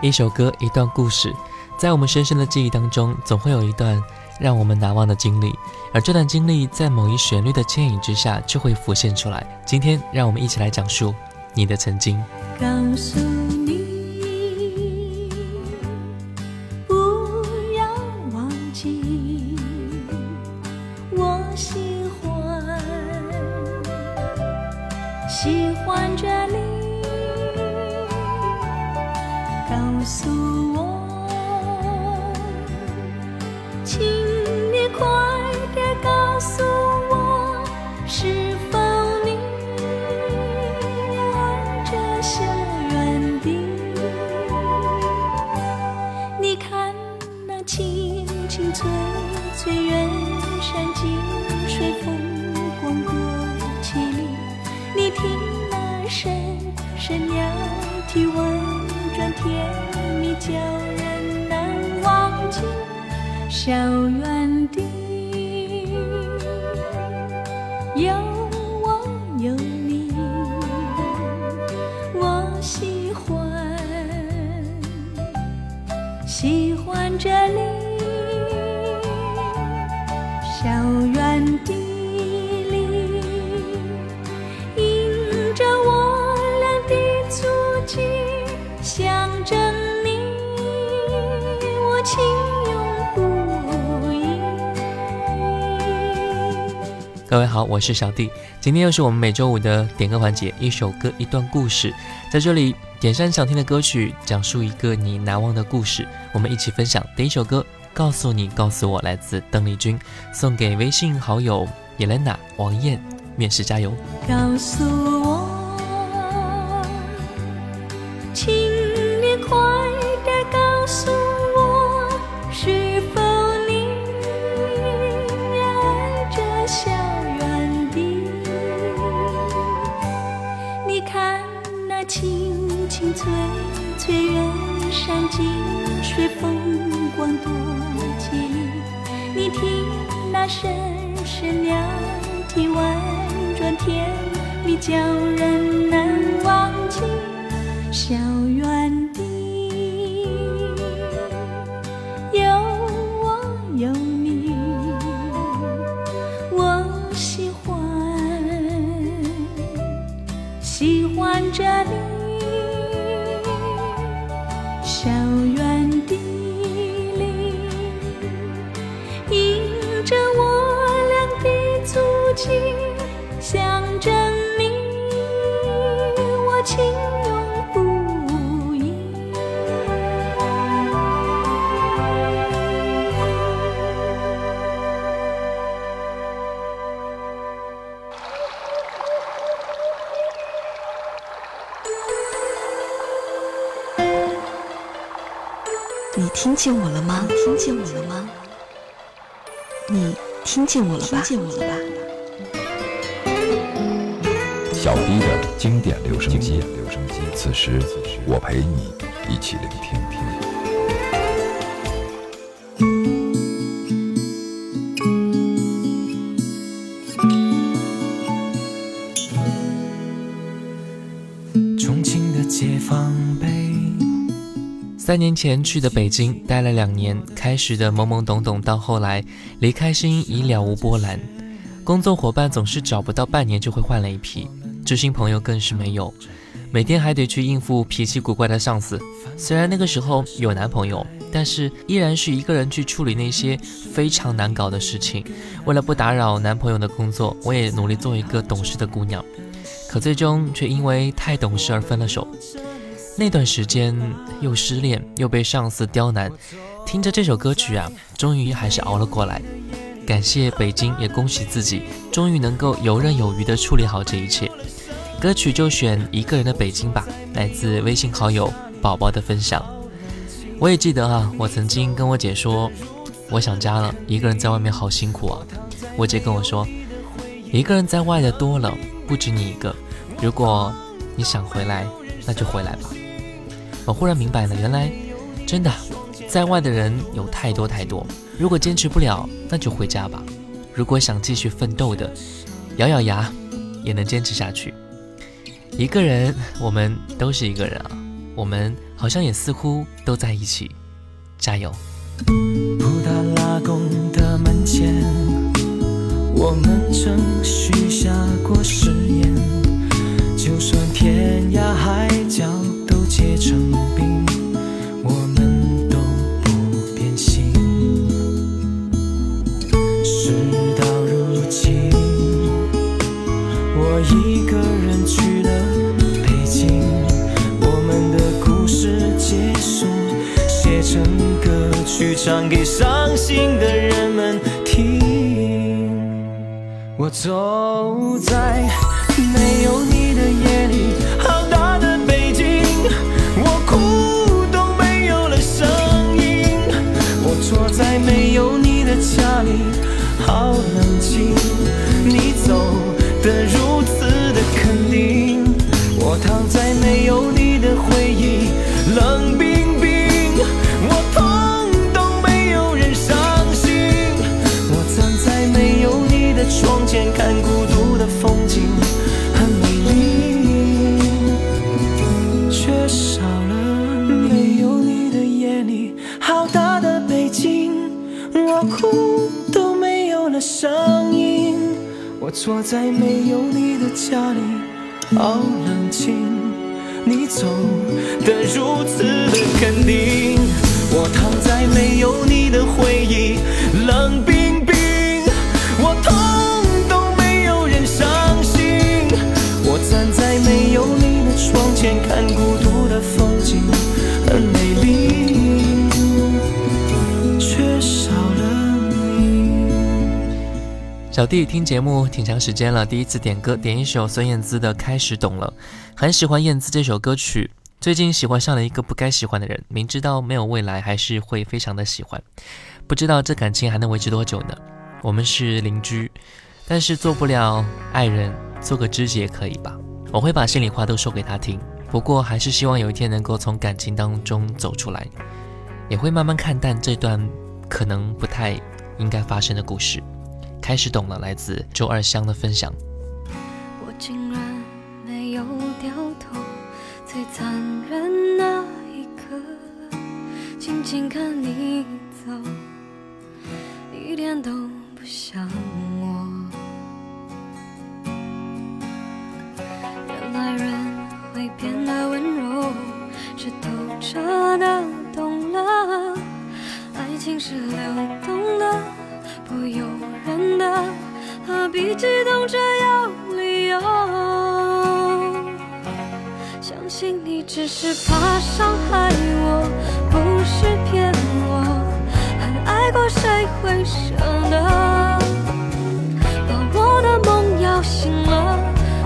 一首歌，一段故事，在我们深深的记忆当中，总会有一段让我们难忘的经历。而这段经历，在某一旋律的牵引之下，就会浮现出来。今天，让我们一起来讲述你的曾经。告诉你。我是小弟，今天又是我们每周五的点歌环节，一首歌一段故事，在这里点上想听的歌曲，讲述一个你难忘的故事，我们一起分享。第一首歌，告诉你，告诉我，来自邓丽君，送给微信好友伊兰娜、王艳，面试加油。告诉。山尽，水风光多绮丽，你听那声声鸟啼婉转，甜蜜叫人难忘记，小园。见我了吗？你听见我了吗？你听见我了吧？听见我了吧？小 B 的经典留声机，此时我陪你一起聆听。三年前去的北京，待了两年。开始的懵懵懂懂，到后来离开心已了无波澜。工作伙伴总是找不到，半年就会换了一批。知心朋友更是没有，每天还得去应付脾气古怪的上司。虽然那个时候有男朋友，但是依然是一个人去处理那些非常难搞的事情。为了不打扰男朋友的工作，我也努力做一个懂事的姑娘，可最终却因为太懂事而分了手。那段时间又失恋又被上司刁难，听着这首歌曲啊，终于还是熬了过来。感谢北京，也恭喜自己，终于能够游刃有余地处理好这一切。歌曲就选《一个人的北京》吧，来自微信好友宝宝的分享。我也记得啊，我曾经跟我姐说，我想家了，一个人在外面好辛苦啊。我姐跟我说，一个人在外的多了，不止你一个。如果你想回来，那就回来吧。我忽然明白了，原来真的在外的人有太多太多。如果坚持不了，那就回家吧；如果想继续奋斗的，咬咬牙也能坚持下去。一个人，我们都是一个人啊，我们好像也似乎都在一起。加油！布达拉宫的门前，我们曾许下过誓言，就算天涯海角。成冰，我们都不变心。事到如今，我一个人去了北京。我们的故事结束，写成歌曲，唱给伤心的人们听。我走在没有你的夜里。我在没有你的家里，好冷清。你走的如此的肯定，我躺在没有你。小弟听节目挺长时间了，第一次点歌点一首孙燕姿的《开始懂了》，很喜欢燕姿这首歌曲。最近喜欢上了一个不该喜欢的人，明知道没有未来，还是会非常的喜欢。不知道这感情还能维持多久呢？我们是邻居，但是做不了爱人，做个知己也可以吧。我会把心里话都说给他听，不过还是希望有一天能够从感情当中走出来，也会慢慢看淡这段可能不太应该发生的故事。开始懂了来自周二香的分享我竟然没有掉头最残忍那一刻静静看你走一点都不像我原来人会变得温柔是透彻的懂了爱情是流动的不由人的，何必激动着要理由？相信你只是怕伤害我，不是骗我。很爱过，谁会舍得？把我的梦摇醒了，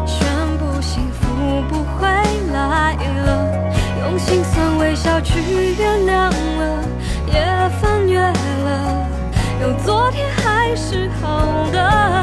全部幸福不回来了，用心酸微笑去原谅。天还是好的。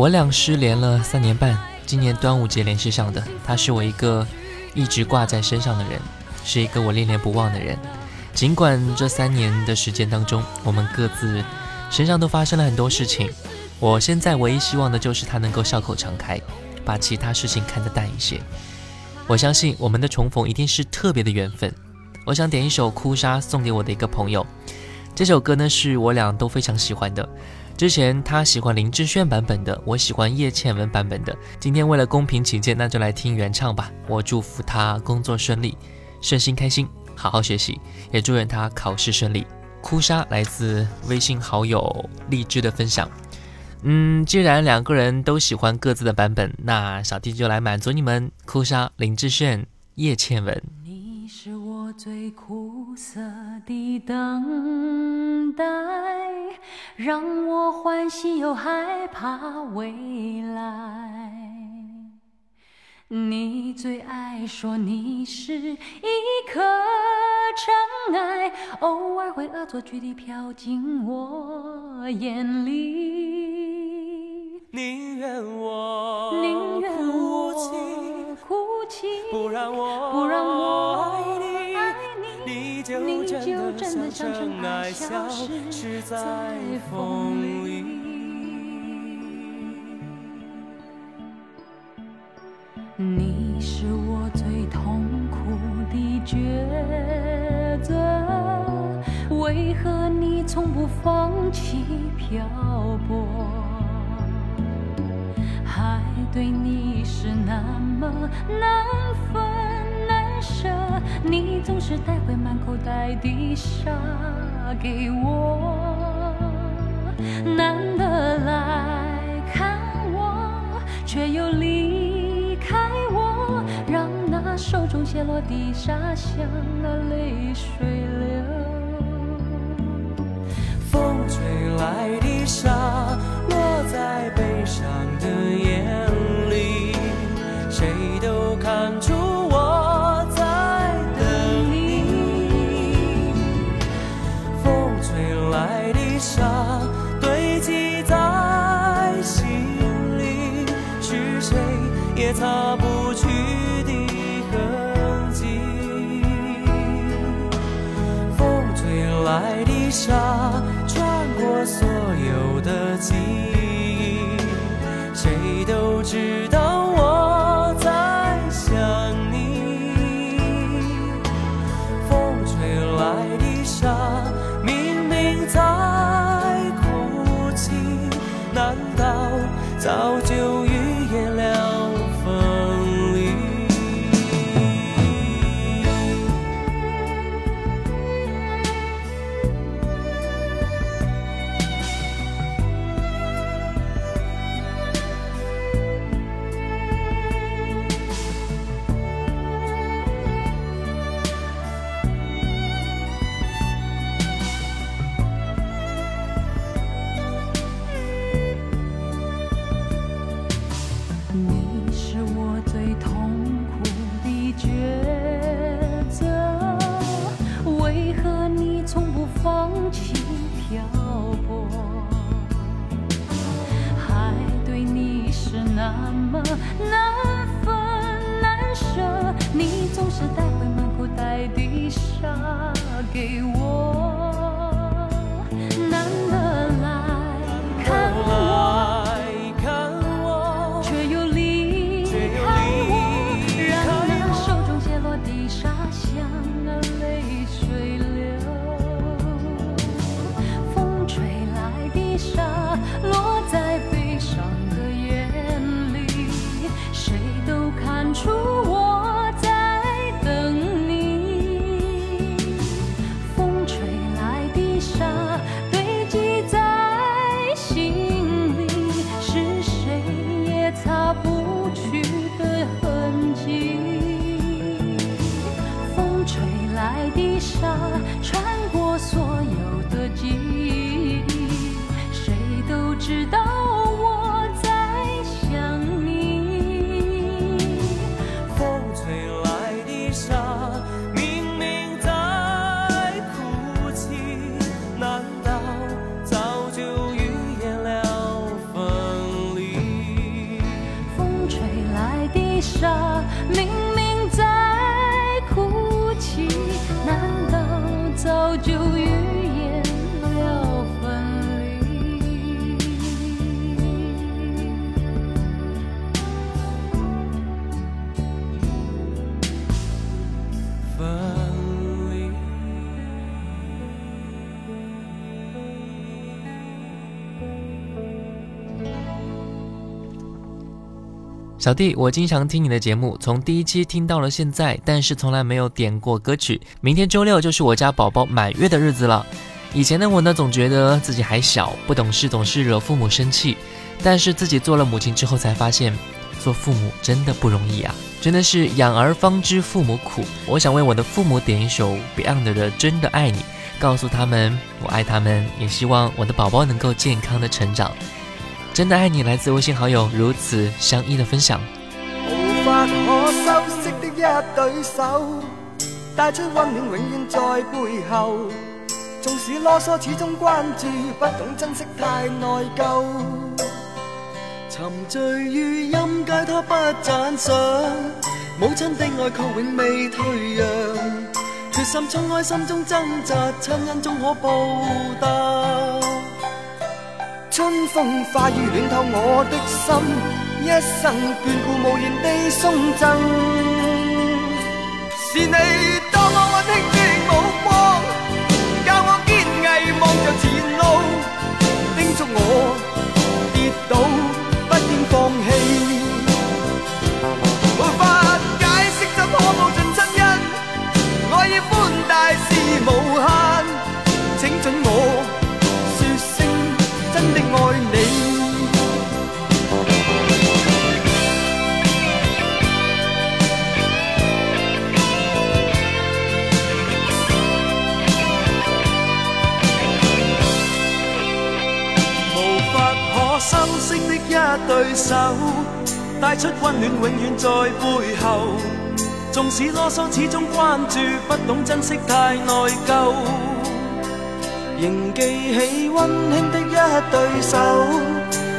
我俩失联了三年半，今年端午节联系上的。他是我一个一直挂在身上的人，是一个我恋恋不忘的人。尽管这三年的时间当中，我们各自身上都发生了很多事情，我现在唯一希望的就是他能够笑口常开，把其他事情看得淡一些。我相信我们的重逢一定是特别的缘分。我想点一首《哭砂》送给我的一个朋友，这首歌呢是我俩都非常喜欢的。之前他喜欢林志炫版本的，我喜欢叶倩文版本的。今天为了公平起见，那就来听原唱吧。我祝福他工作顺利，顺心开心，好好学习，也祝愿他考试顺利。哭砂来自微信好友荔枝的分享。嗯，既然两个人都喜欢各自的版本，那小弟就来满足你们。哭砂林志炫，叶倩文。我最苦涩的等待，让我欢喜又害怕未来。你最爱说你是一颗尘埃，偶尔会恶作剧地飘进我眼里。宁愿我宁愿我哭泣，不让我不让我爱你。你就真的像尘埃，消失在风里。你是我最痛苦的抉择，为何你从不放弃漂泊？还对你是那么难分。舍，你总是带回满口袋的沙给我，难得来看我，却又离开我，让那手中泻落的沙像那泪水流，风吹来的沙。小弟，我经常听你的节目，从第一期听到了现在，但是从来没有点过歌曲。明天周六就是我家宝宝满月的日子了。以前的我呢，总觉得自己还小，不懂事，总是惹父母生气。但是自己做了母亲之后，才发现做父母真的不容易啊！真的是养儿方知父母苦。我想为我的父母点一首 Beyond 的《真的爱你》，告诉他们我爱他们，也希望我的宝宝能够健康的成长。真的爱你，来自微信好友如此相依的分享。无法可收拾的一对手，带出温暖永远在背后。纵使啰嗦，始终关注，不懂珍惜太内疚。沉醉于音阶，他不赞赏，母亲的爱却永未退让。决心冲开心中挣扎，亲恩终可报答。春风化雨暖透我的心，一生眷顾无言地送赠。是你当我温馨的目光，教我坚毅望着前路。终关注，不懂珍惜，太内疚。仍记起温馨的一对手，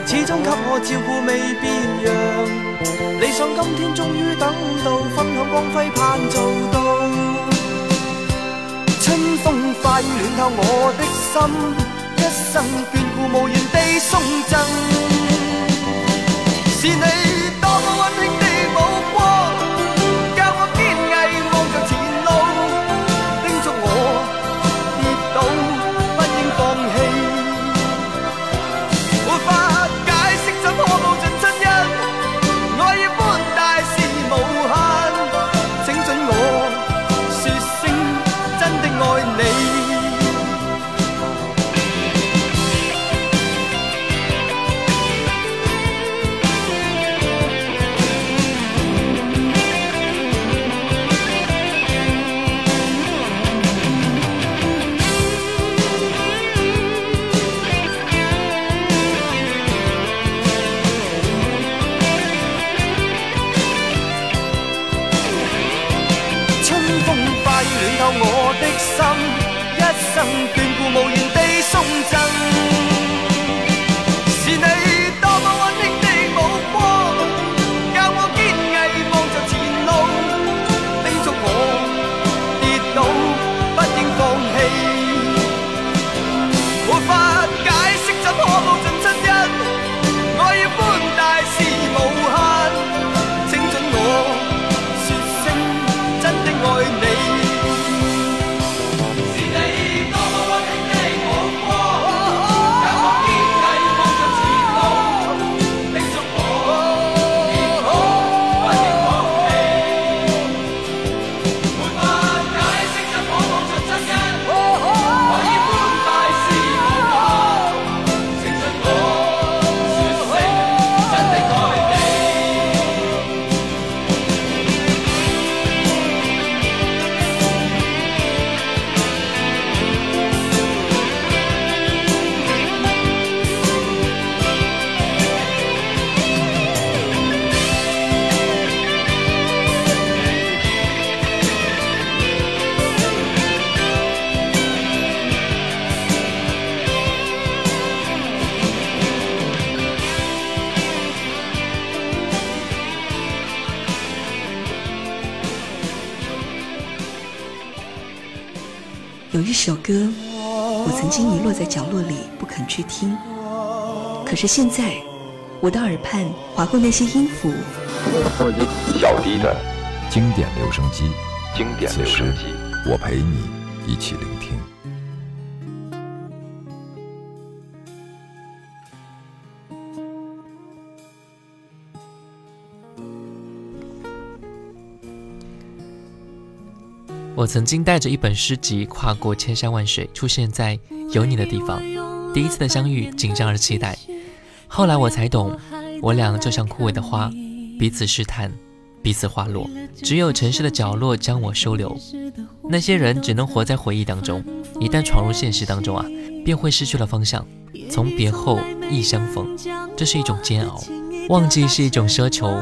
始终给我照顾未变样。理想今天终于等到，分享光辉盼做到。春风化雨暖透我的心，一生眷顾无言地送赠，是你。首歌，我曾经遗落在角落里，不肯去听。可是现在，我的耳畔划过那些音符。小的，经典留声机，经典留声机，我陪你一起聆听。我曾经带着一本诗集，跨过千山万水，出现在有你的地方。第一次的相遇，紧张而期待。后来我才懂，我俩就像枯萎的花，彼此试探，彼此花落。只有城市的角落将我收留。那些人只能活在回忆当中，一旦闯入现实当中啊，便会失去了方向。从别后，亦相逢，这是一种煎熬。忘记是一种奢求，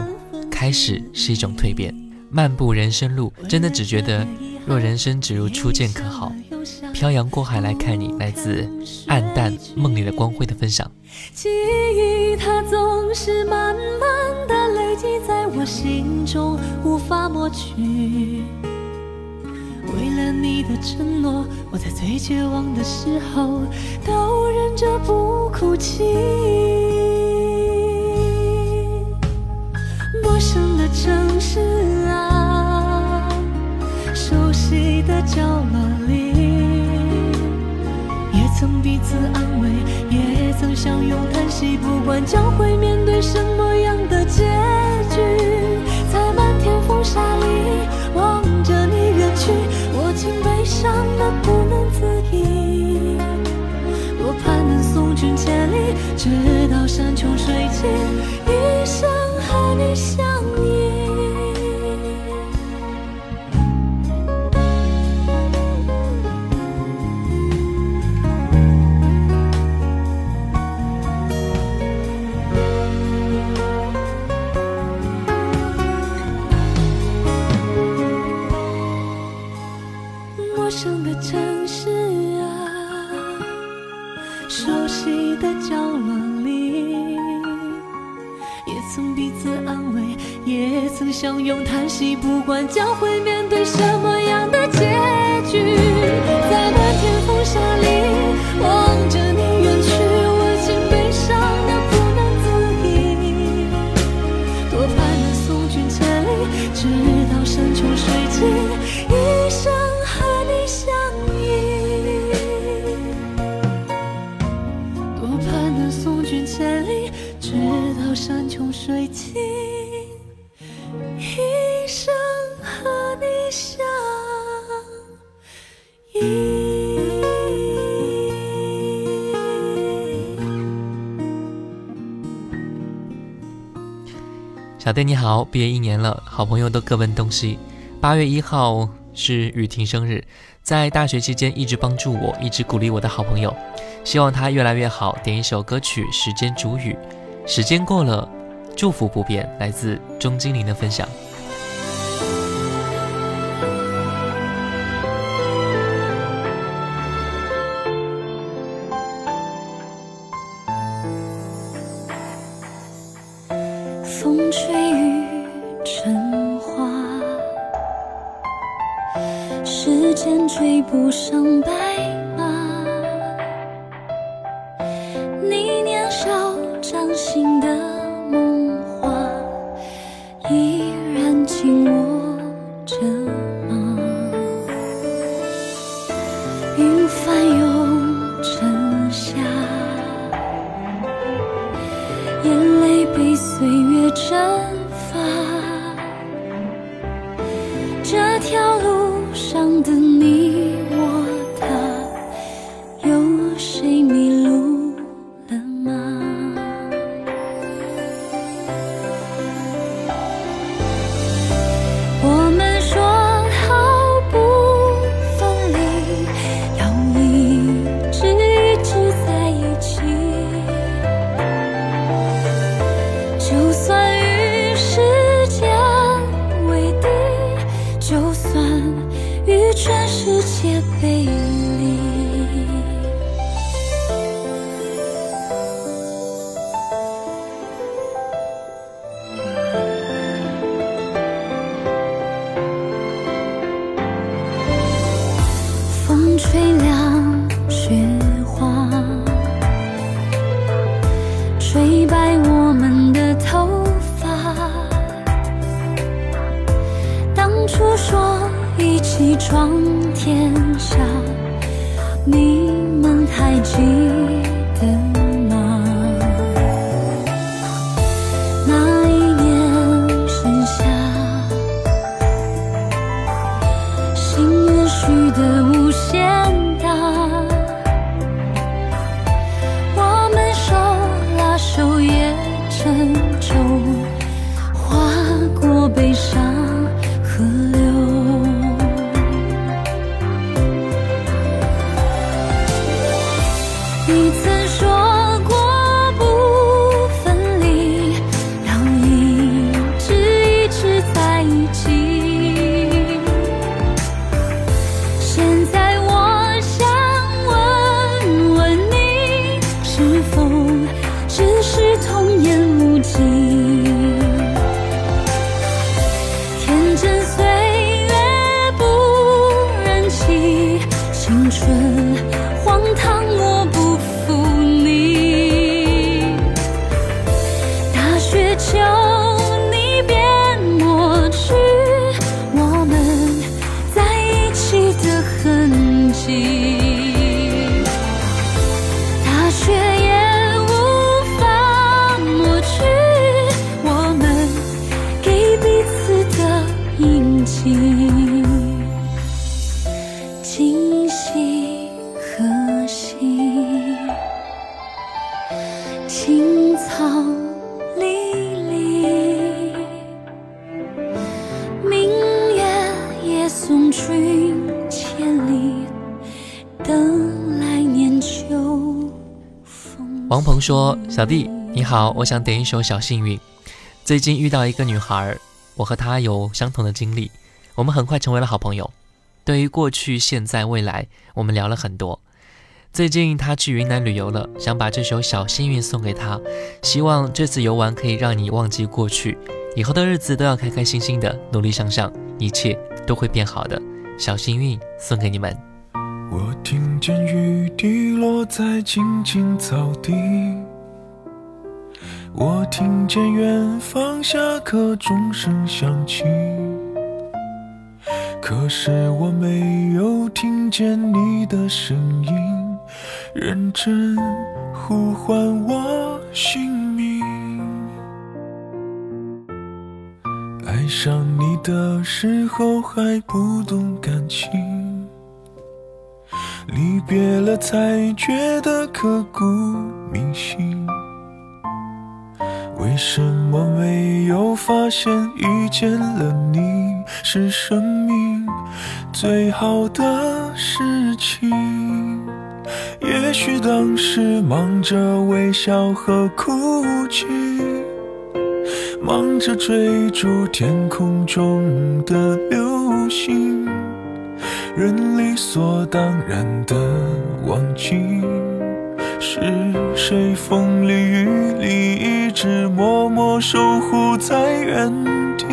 开始是一种蜕变。漫步人生路，真的只觉得。若人生只如初见，可好？漂洋过海来看你，来自暗淡梦里的光辉的分享。记忆它总是慢慢的累积在我心中，无法抹去。为了你的承诺，我在最绝望的时候都忍着不哭泣。陌生的城市。角落里，也曾彼此安慰，也曾相拥叹息。不管将会面对什么样的结局，在漫天风沙里望着你远去，我竟悲伤得不能自已。多盼能送君千里，直到山穷水尽。一也曾相拥叹息，不管将会面对什么样的结局，在漫天风沙里。小弟你好，毕业一年了，好朋友都各奔东西。八月一号是雨婷生日，在大学期间一直帮助我，一直鼓励我的好朋友，希望他越来越好。点一首歌曲《时间煮雨》，时间过了，祝福不变。来自钟精灵的分享。浮生。与全世界背离。王鹏说：“小弟，你好，我想点一首《小幸运》。最近遇到一个女孩，我和她有相同的经历，我们很快成为了好朋友。对于过去、现在、未来，我们聊了很多。最近她去云南旅游了，想把这首《小幸运》送给她，希望这次游玩可以让你忘记过去，以后的日子都要开开心心的，努力向上，一切都会变好的。《小幸运》送给你们。”我听见雨滴落在青青草地，我听见远方下课钟声响起，可是我没有听见你的声音，认真呼唤我姓名。爱上你的时候还不懂感情。离别了才觉得刻骨铭心，为什么没有发现遇见了你是生命最好的事情？也许当时忙着微笑和哭泣，忙着追逐天空中的流星。人理所当然的忘记，是谁风里雨里一直默默守护在原地。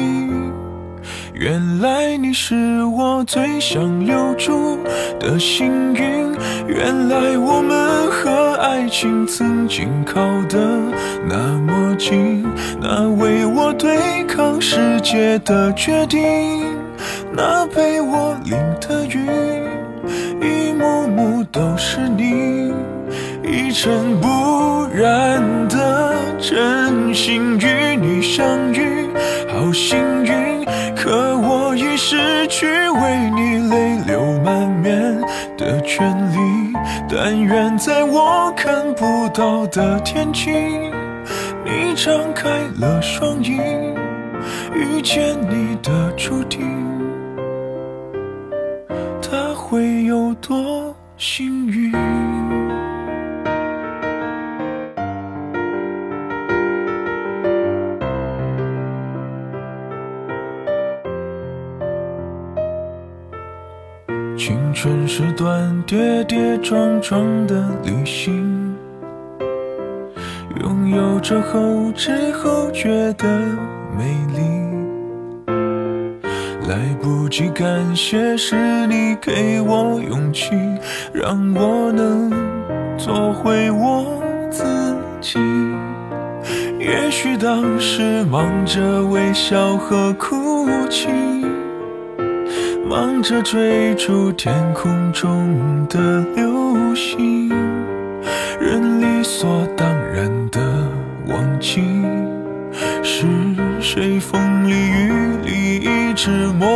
原来你是我最想留住的幸运，原来我们和爱情曾经靠得那么近，那为我对抗世界的决定。那陪我淋的雨，一幕幕都是你，一尘不染的真心与你相遇，好幸运。可我已失去为你泪流满面的权利。但愿在我看不到的天际，你张开了双翼，遇见你的注定。我多幸运！青春是段跌跌撞撞的旅行，拥有着后知后觉的美丽。不及感谢，是你给我勇气，让我能做回我自己。也许当时忙着微笑和哭泣，忙着追逐天空中的流星，人理所当然的忘记，是谁风里雨里一直。默。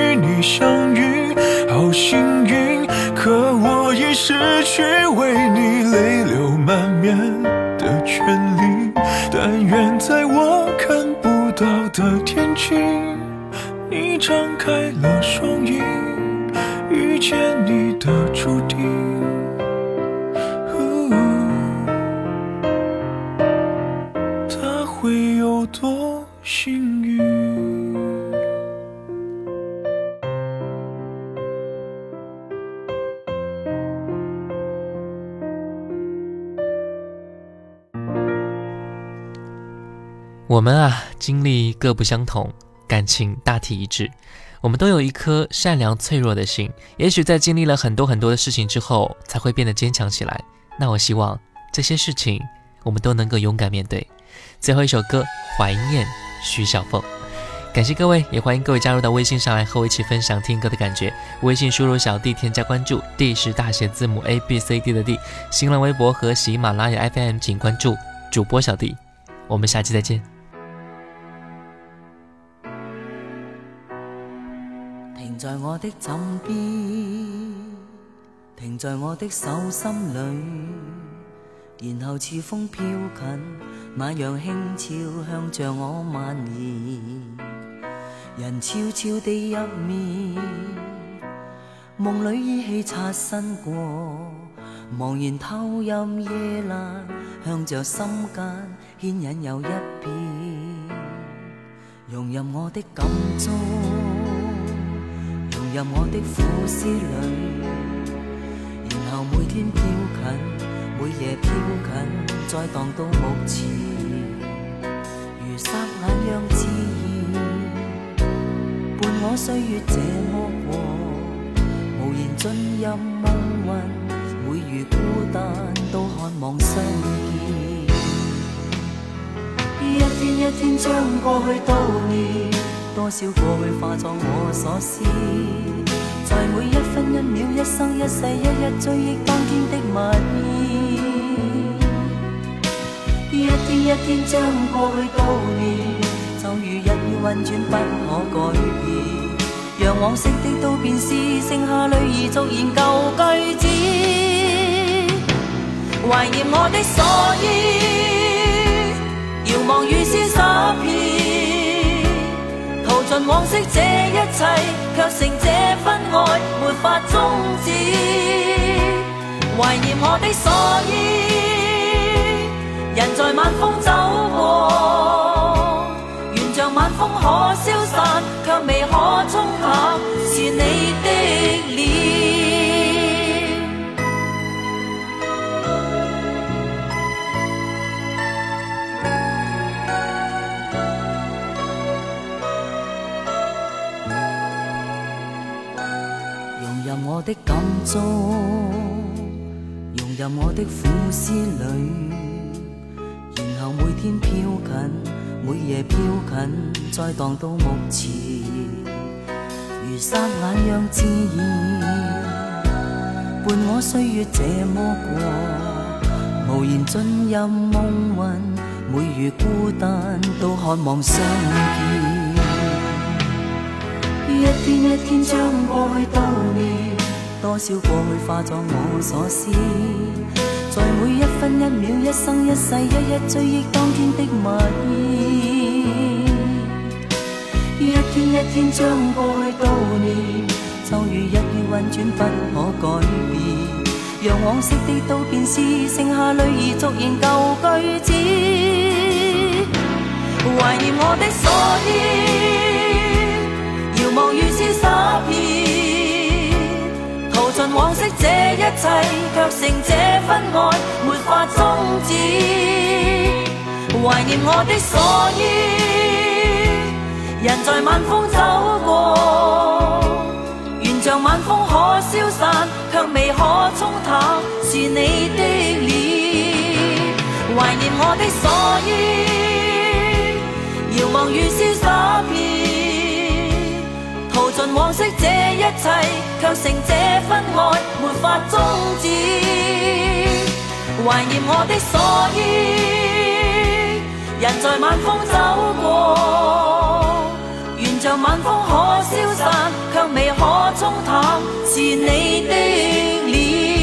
相遇好幸运，可我已失去为你泪流满面的权利。但愿在我看不到的天际，你张开了双翼，遇见你的注定。我们啊，经历各不相同，感情大体一致。我们都有一颗善良脆弱的心，也许在经历了很多很多的事情之后，才会变得坚强起来。那我希望这些事情我们都能够勇敢面对。最后一首歌，怀念徐小凤。感谢各位，也欢迎各位加入到微信上来和我一起分享听歌的感觉。微信输入小弟添加关注，D 是大写字母 A B C D 的 D。新浪微博和喜马拉雅 FM 请关注主播小弟。我们下期再见。在我的枕边，停在我的手心里，然后似风飘近，那样轻悄向着我蔓延。人悄悄地入眠，梦里依稀擦身过，茫然偷饮夜阑，向着心间牵引又一遍，融入我的感中。融入我的苦思里，然后每天飘近，每夜飘近，再荡到目前，如霎眼样自然。伴我岁月这么过，无言进入梦魂，每遇孤单都渴望相见。一天一天将过去多年。多少过去化作我所思，在每一分一秒、一生一世、一日追忆当天的蜜意。一天一天将过去悼念，就如日月运转不可改变。让往昔的都变思，剩下泪儿逐染旧句子，怀念我的所依，遥望雨丝洒遍。尽往昔这一切，却成这份爱没法终止。怀念我的所依，人在晚风走过，愿像晚风可消散，却未可冲淡。我的感触，融入我的苦思里，然後每天飄近，每夜飄近，再荡到目前。如沙眼樣自然伴我歲月這麼過，無言進入夢魂，每遇孤單都渴望相見。一天一天將过去悼念。多少过去化作我所思，在每一分一秒、一生一世，一一追忆当天的蜜意。一天一天将过去悼念，秋雨一夜温转不可改变。让往昔的都变思，剩下泪儿逐言旧句子，怀念我的所依。切却成这份爱，没法终止。怀念我的所依，人在晚风走过，愿像晚风可消散，却未可冲淡是你的脸。怀念我的所依，遥望远洒遍。尽往昔这一切，却成这份爱，没法终止。怀念我的所依，人在晚风走过，愿像晚风可消散，却未可冲淡是你的脸。